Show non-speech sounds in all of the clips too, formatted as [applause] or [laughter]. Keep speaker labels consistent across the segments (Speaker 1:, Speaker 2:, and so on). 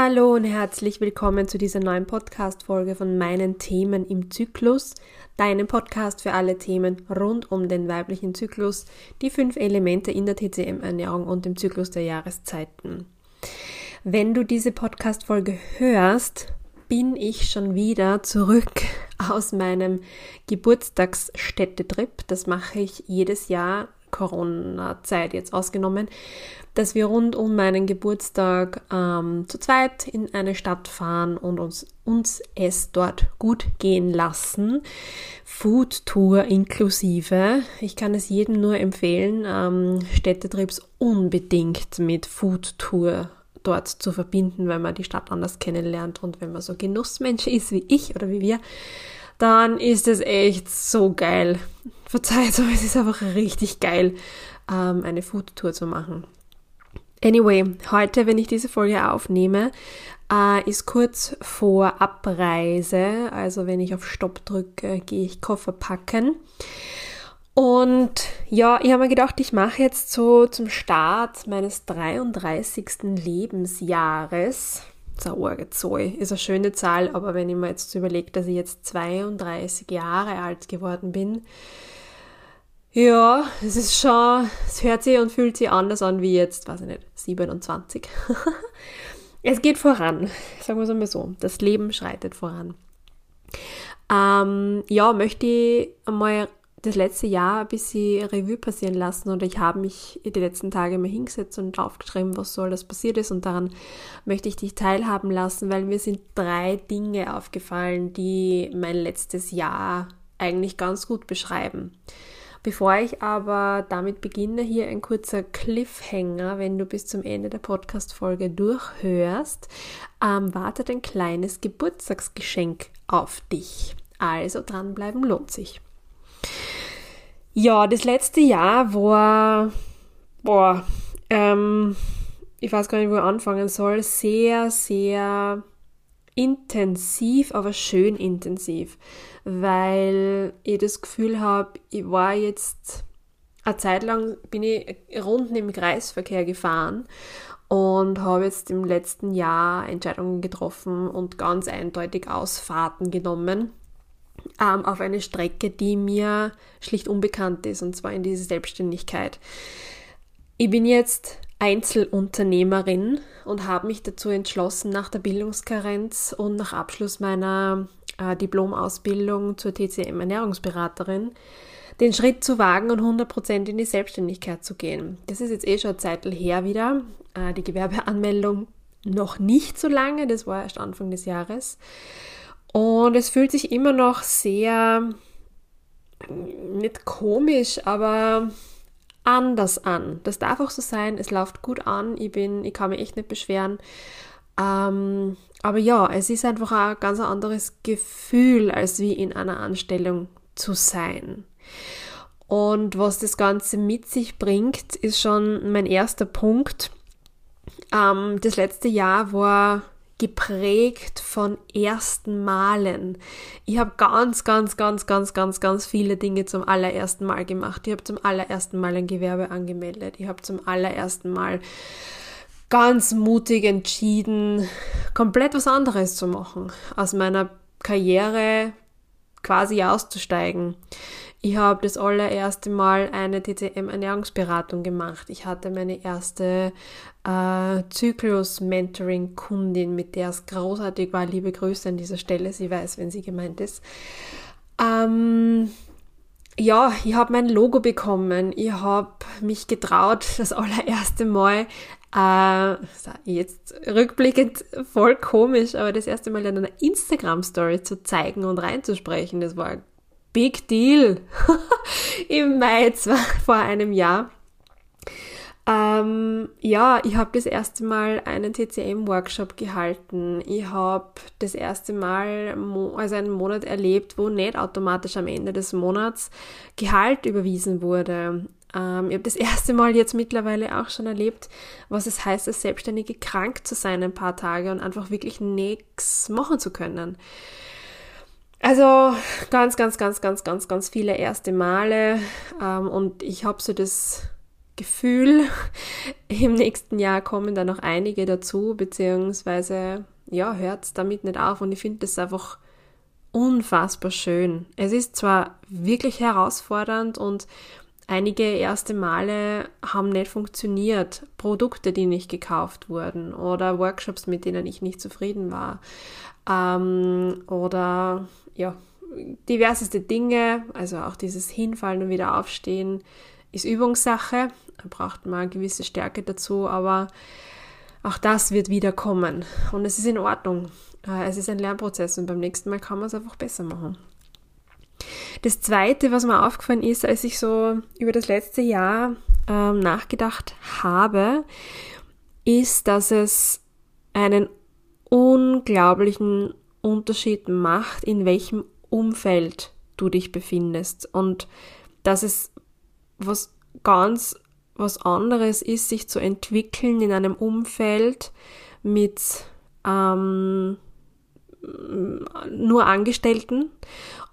Speaker 1: Hallo und herzlich willkommen zu dieser neuen Podcast-Folge von meinen Themen im Zyklus, deinem Podcast für alle Themen rund um den weiblichen Zyklus, die fünf Elemente in der TCM-Ernährung und dem Zyklus der Jahreszeiten. Wenn du diese Podcast-Folge hörst, bin ich schon wieder zurück aus meinem Geburtstagsstädtetrip. Das mache ich jedes Jahr Corona-Zeit jetzt ausgenommen, dass wir rund um meinen Geburtstag ähm, zu zweit in eine Stadt fahren und uns, uns es dort gut gehen lassen. Food Tour inklusive. Ich kann es jedem nur empfehlen, ähm, Städtetrips unbedingt mit Food Tour dort zu verbinden, wenn man die Stadt anders kennenlernt und wenn man so Genussmensch ist wie ich oder wie wir, dann ist es echt so geil. Verzeiht, aber es ist einfach richtig geil, ähm, eine Foodtour zu machen. Anyway, heute, wenn ich diese Folge aufnehme, äh, ist kurz vor Abreise. Also wenn ich auf Stopp drücke, gehe ich Koffer packen. Und ja, ich habe mir gedacht, ich mache jetzt so zum Start meines 33. Lebensjahres eine Zahl. Ist eine schöne Zahl, aber wenn ich mir jetzt überlege, dass ich jetzt 32 Jahre alt geworden bin, ja, es ist schon, es hört sich und fühlt sich anders an wie jetzt, weiß ich nicht, 27. [laughs] es geht voran, sagen wir es einmal so. Das Leben schreitet voran. Ähm, ja, möchte ich einmal das letzte Jahr ein bisschen Revue passieren lassen und ich habe mich die letzten Tage mal hingesetzt und aufgeschrieben, was so alles passiert ist und daran möchte ich dich teilhaben lassen, weil mir sind drei Dinge aufgefallen, die mein letztes Jahr eigentlich ganz gut beschreiben. Bevor ich aber damit beginne, hier ein kurzer Cliffhanger, wenn du bis zum Ende der Podcast-Folge durchhörst, ähm, wartet ein kleines Geburtstagsgeschenk auf dich. Also dranbleiben lohnt sich. Ja, das letzte Jahr war, boah, ähm, ich weiß gar nicht, wo ich anfangen soll, sehr, sehr intensiv, aber schön intensiv, weil ich das Gefühl habe, ich war jetzt eine Zeit lang bin ich rund im Kreisverkehr gefahren und habe jetzt im letzten Jahr Entscheidungen getroffen und ganz eindeutig Ausfahrten genommen ähm, auf eine Strecke, die mir schlicht unbekannt ist, und zwar in diese Selbstständigkeit. Ich bin jetzt Einzelunternehmerin und habe mich dazu entschlossen, nach der Bildungskarenz und nach Abschluss meiner äh, Diplomausbildung zur TCM Ernährungsberaterin den Schritt zu wagen und 100% in die Selbstständigkeit zu gehen. Das ist jetzt eh schon eine Zeit her wieder. Äh, die Gewerbeanmeldung noch nicht so lange, das war erst Anfang des Jahres. Und es fühlt sich immer noch sehr, nicht komisch, aber anders an. Das darf auch so sein. Es läuft gut an. Ich bin, ich kann mich echt nicht beschweren. Ähm, aber ja, es ist einfach ein ganz anderes Gefühl, als wie in einer Anstellung zu sein. Und was das Ganze mit sich bringt, ist schon mein erster Punkt. Ähm, das letzte Jahr war geprägt von ersten Malen. Ich habe ganz, ganz, ganz, ganz, ganz, ganz viele Dinge zum allerersten Mal gemacht. Ich habe zum allerersten Mal ein Gewerbe angemeldet. Ich habe zum allerersten Mal ganz mutig entschieden, komplett was anderes zu machen, aus meiner Karriere quasi auszusteigen. Ich habe das allererste Mal eine TCM-Ernährungsberatung gemacht. Ich hatte meine erste äh, Zyklus-Mentoring-Kundin, mit der es großartig war. Liebe Grüße an dieser Stelle. Sie weiß, wenn sie gemeint ist. Ähm, ja, ich habe mein Logo bekommen. Ich habe mich getraut, das allererste Mal, äh, jetzt rückblickend voll komisch, aber das erste Mal in einer Instagram-Story zu zeigen und reinzusprechen. Das war Big Deal [laughs] im Mai zwar [laughs] vor einem Jahr. Ähm, ja, ich habe das erste Mal einen TCM-Workshop gehalten. Ich habe das erste Mal also einen Monat erlebt, wo nicht automatisch am Ende des Monats Gehalt überwiesen wurde. Ähm, ich habe das [laughs] erste Mal jetzt mittlerweile auch schon erlebt, was es heißt, als Selbstständige krank zu sein ein paar Tage und einfach wirklich nichts machen zu können. Also ganz, ganz, ganz, ganz, ganz, ganz viele erste Male ähm, und ich habe so das Gefühl, [laughs] im nächsten Jahr kommen da noch einige dazu, beziehungsweise ja, hört damit nicht auf und ich finde das einfach unfassbar schön. Es ist zwar wirklich herausfordernd und einige erste Male haben nicht funktioniert, Produkte, die nicht gekauft wurden oder Workshops, mit denen ich nicht zufrieden war ähm, oder ja, diverseste Dinge, also auch dieses Hinfallen und wieder aufstehen ist Übungssache, da braucht man eine gewisse Stärke dazu, aber auch das wird wieder kommen und es ist in Ordnung. Äh, es ist ein Lernprozess und beim nächsten Mal kann man es einfach besser machen. Das Zweite, was mir aufgefallen ist, als ich so über das letzte Jahr ähm, nachgedacht habe, ist, dass es einen unglaublichen Unterschied macht, in welchem Umfeld du dich befindest und dass es was ganz was anderes ist, sich zu entwickeln in einem Umfeld mit ähm, nur Angestellten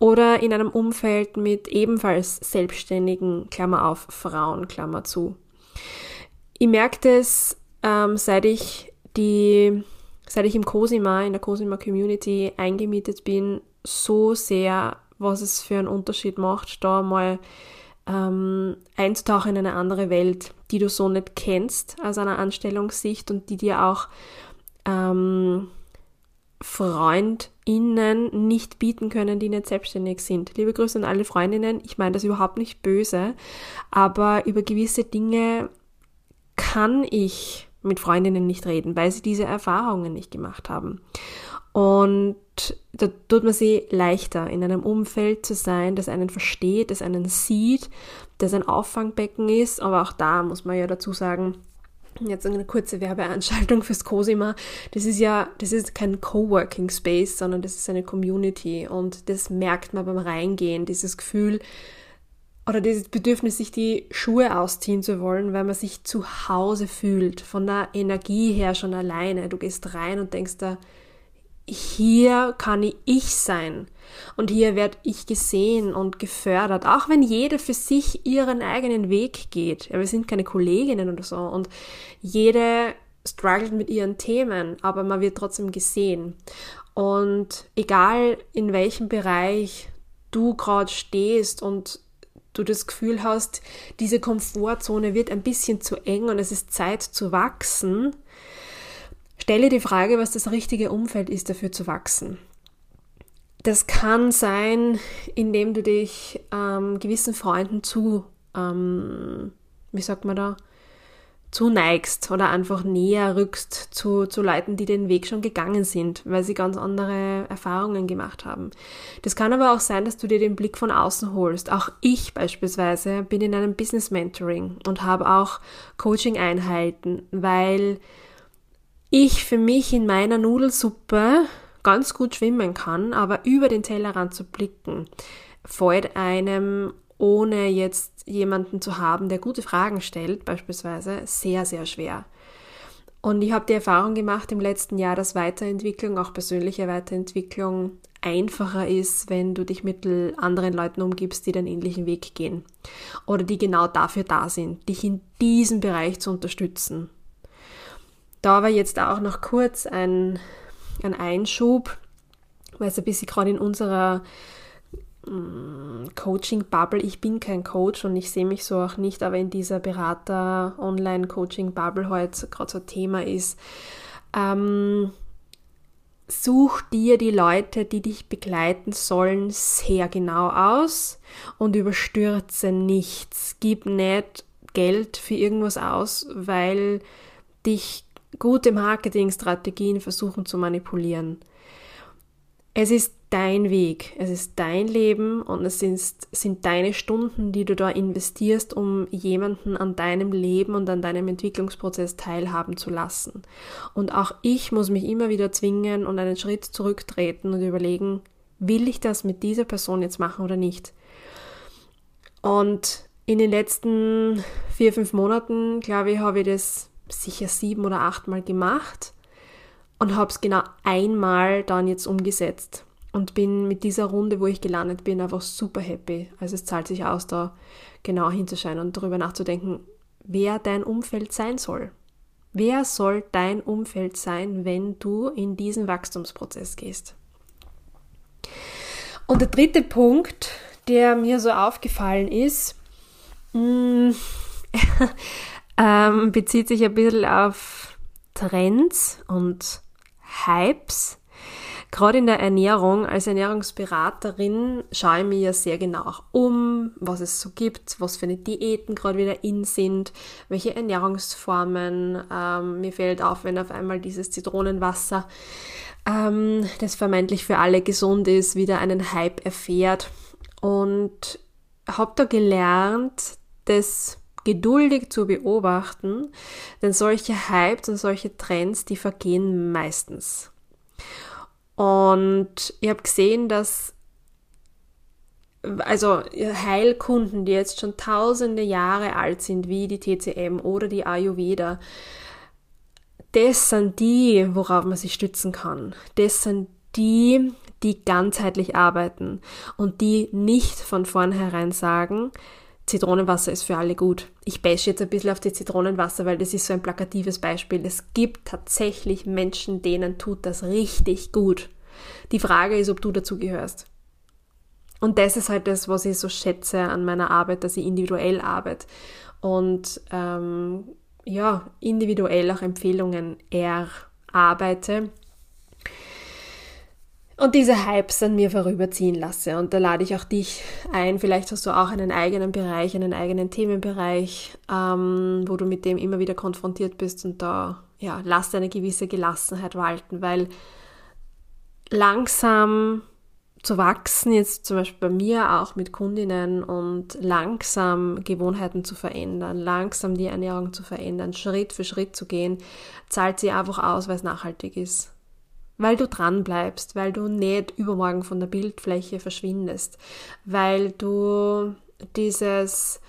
Speaker 1: oder in einem Umfeld mit ebenfalls selbstständigen, Klammer auf, Frauen, Klammer zu. Ich merke das, ähm, seit ich die, seit ich im Cosima, in der Cosima Community eingemietet bin, so sehr, was es für einen Unterschied macht, da mal ähm, einzutauchen in eine andere Welt, die du so nicht kennst aus einer Anstellungssicht und die dir auch ähm, FreundInnen nicht bieten können, die nicht selbstständig sind. Liebe Grüße an alle Freundinnen. Ich meine das überhaupt nicht böse, aber über gewisse Dinge kann ich mit Freundinnen nicht reden, weil sie diese Erfahrungen nicht gemacht haben. Und da tut man sie leichter, in einem Umfeld zu sein, das einen versteht, das einen sieht, das ein Auffangbecken ist. Aber auch da muss man ja dazu sagen, jetzt eine kurze Werbeanschaltung fürs Cosima. Das ist ja, das ist kein Coworking Space, sondern das ist eine Community und das merkt man beim Reingehen, dieses Gefühl oder dieses Bedürfnis, sich die Schuhe ausziehen zu wollen, weil man sich zu Hause fühlt, von der Energie her schon alleine. Du gehst rein und denkst da, hier kann ich sein und hier werde ich gesehen und gefördert, auch wenn jede für sich ihren eigenen Weg geht. Ja, wir sind keine Kolleginnen oder so und jede struggelt mit ihren Themen, aber man wird trotzdem gesehen. Und egal in welchem Bereich du gerade stehst und du das Gefühl hast, diese Komfortzone wird ein bisschen zu eng und es ist Zeit zu wachsen, Stelle die Frage, was das richtige Umfeld ist, dafür zu wachsen. Das kann sein, indem du dich ähm, gewissen Freunden zu, ähm, wie sagt man da, zuneigst oder einfach näher rückst zu, zu Leuten, die den Weg schon gegangen sind, weil sie ganz andere Erfahrungen gemacht haben. Das kann aber auch sein, dass du dir den Blick von außen holst. Auch ich beispielsweise bin in einem Business Mentoring und habe auch Coaching-Einheiten, weil ich für mich in meiner Nudelsuppe ganz gut schwimmen kann, aber über den Tellerrand zu blicken, fällt einem, ohne jetzt jemanden zu haben, der gute Fragen stellt, beispielsweise, sehr, sehr schwer. Und ich habe die Erfahrung gemacht im letzten Jahr, dass Weiterentwicklung, auch persönliche Weiterentwicklung, einfacher ist, wenn du dich mit anderen Leuten umgibst, die den ähnlichen Weg gehen. Oder die genau dafür da sind, dich in diesem Bereich zu unterstützen. Da war jetzt auch noch kurz ein, ein Einschub, weil es ein bisschen gerade in unserer Coaching-Bubble, ich bin kein Coach und ich sehe mich so auch nicht, aber in dieser Berater-Online-Coaching-Bubble heute gerade so Thema ist, ähm, such dir die Leute, die dich begleiten sollen, sehr genau aus und überstürze nichts. Gib nicht Geld für irgendwas aus, weil dich gute Marketingstrategien versuchen zu manipulieren. Es ist dein Weg, es ist dein Leben und es sind, sind deine Stunden, die du da investierst, um jemanden an deinem Leben und an deinem Entwicklungsprozess teilhaben zu lassen. Und auch ich muss mich immer wieder zwingen und einen Schritt zurücktreten und überlegen, will ich das mit dieser Person jetzt machen oder nicht? Und in den letzten vier, fünf Monaten, glaube ich, habe ich das sicher sieben oder achtmal gemacht und habe es genau einmal dann jetzt umgesetzt und bin mit dieser Runde, wo ich gelandet bin, einfach super happy. Also es zahlt sich aus, da genau hinzuschauen und darüber nachzudenken, wer dein Umfeld sein soll. Wer soll dein Umfeld sein, wenn du in diesen Wachstumsprozess gehst? Und der dritte Punkt, der mir so aufgefallen ist, mm, [laughs] ähm, bezieht sich ein bisschen auf Trends und Hypes. Gerade in der Ernährung, als Ernährungsberaterin schaue ich mir ja sehr genau auch um, was es so gibt, was für eine Diäten gerade wieder in sind, welche Ernährungsformen. Ähm, mir fällt auf, wenn auf einmal dieses Zitronenwasser, ähm, das vermeintlich für alle gesund ist, wieder einen Hype erfährt. Und habe da gelernt, das geduldig zu beobachten, denn solche Hypes und solche Trends, die vergehen meistens. Und ich habe gesehen, dass also Heilkunden, die jetzt schon tausende Jahre alt sind, wie die TCM oder die Ayurveda, das sind die, worauf man sich stützen kann. Das sind die, die ganzheitlich arbeiten und die nicht von vornherein sagen, Zitronenwasser ist für alle gut. Ich bashe jetzt ein bisschen auf die Zitronenwasser, weil das ist so ein plakatives Beispiel. Es gibt tatsächlich Menschen, denen tut das richtig gut. Die Frage ist, ob du dazu gehörst. Und das ist halt das, was ich so schätze an meiner Arbeit, dass ich individuell arbeite und ähm, ja, individuell auch Empfehlungen erarbeite und diese Hypes an mir vorüberziehen lasse. Und da lade ich auch dich ein. Vielleicht hast du auch einen eigenen Bereich, einen eigenen Themenbereich, ähm, wo du mit dem immer wieder konfrontiert bist und da ja, lass eine gewisse Gelassenheit walten, weil langsam zu wachsen, jetzt zum Beispiel bei mir auch mit Kundinnen und langsam Gewohnheiten zu verändern, langsam die Ernährung zu verändern, Schritt für Schritt zu gehen, zahlt sie einfach aus, weil es nachhaltig ist weil du dran bleibst, weil du nicht übermorgen von der Bildfläche verschwindest, weil du dieses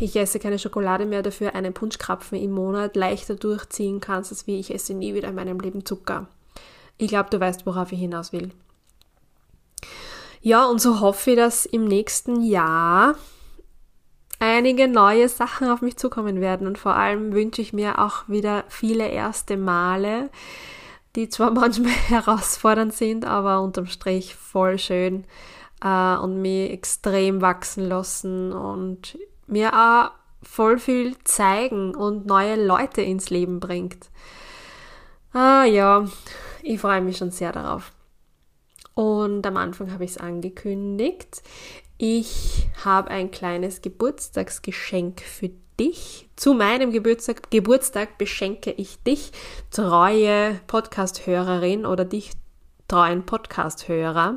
Speaker 1: ich esse keine Schokolade mehr, dafür einen Punschkrapfen im Monat leichter durchziehen kannst, als wie ich esse nie wieder in meinem Leben Zucker. Ich glaube, du weißt, worauf ich hinaus will. Ja, und so hoffe ich, dass im nächsten Jahr einige neue Sachen auf mich zukommen werden. Und vor allem wünsche ich mir auch wieder viele erste Male, die zwar [laughs] manchmal herausfordernd sind, aber unterm Strich voll schön äh, und mich extrem wachsen lassen und mir auch voll viel zeigen und neue Leute ins Leben bringt. Ah ja, ich freue mich schon sehr darauf. Und am Anfang habe ich es angekündigt. Ich habe ein kleines Geburtstagsgeschenk für dich. Zu meinem Geburtstag, Geburtstag beschenke ich dich, treue Podcast-Hörerin oder dich, treuen Podcast-Hörer.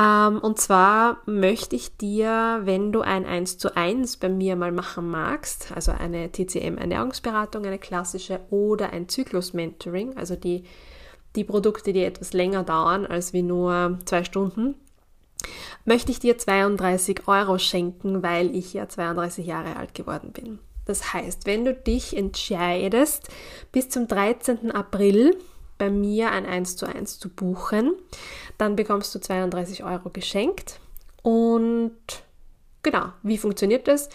Speaker 1: Ähm, und zwar möchte ich dir, wenn du ein 1 zu 1 bei mir mal machen magst, also eine TCM-Ernährungsberatung, eine klassische oder ein Zyklus-Mentoring, also die, die Produkte, die etwas länger dauern als wie nur zwei Stunden, möchte ich dir 32 Euro schenken, weil ich ja 32 Jahre alt geworden bin. Das heißt, wenn du dich entscheidest, bis zum 13. April bei mir ein 1 zu 1 zu buchen, dann bekommst du 32 Euro geschenkt. Und genau, wie funktioniert das?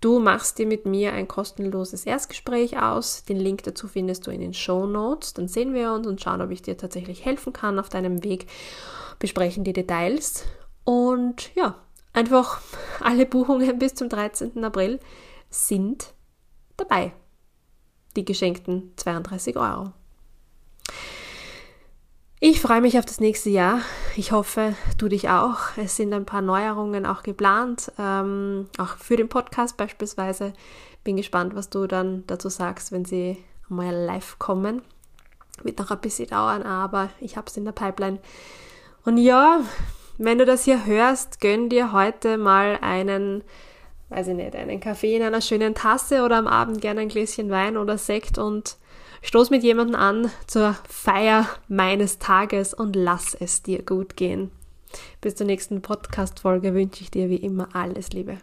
Speaker 1: Du machst dir mit mir ein kostenloses Erstgespräch aus. Den Link dazu findest du in den Show Notes. Dann sehen wir uns und schauen, ob ich dir tatsächlich helfen kann auf deinem Weg. Besprechen die Details und ja, einfach [laughs] alle Buchungen bis zum 13. April sind dabei. Die geschenkten 32 Euro. Ich freue mich auf das nächste Jahr. Ich hoffe, du dich auch. Es sind ein paar Neuerungen auch geplant, ähm, auch für den Podcast beispielsweise. Bin gespannt, was du dann dazu sagst, wenn sie mal live kommen. Wird noch ein bisschen dauern, aber ich habe es in der Pipeline. Und ja, wenn du das hier hörst, gönn dir heute mal einen, weiß ich nicht, einen Kaffee in einer schönen Tasse oder am Abend gerne ein Gläschen Wein oder Sekt und stoß mit jemandem an zur Feier meines Tages und lass es dir gut gehen. Bis zur nächsten Podcast-Folge wünsche ich dir wie immer alles Liebe.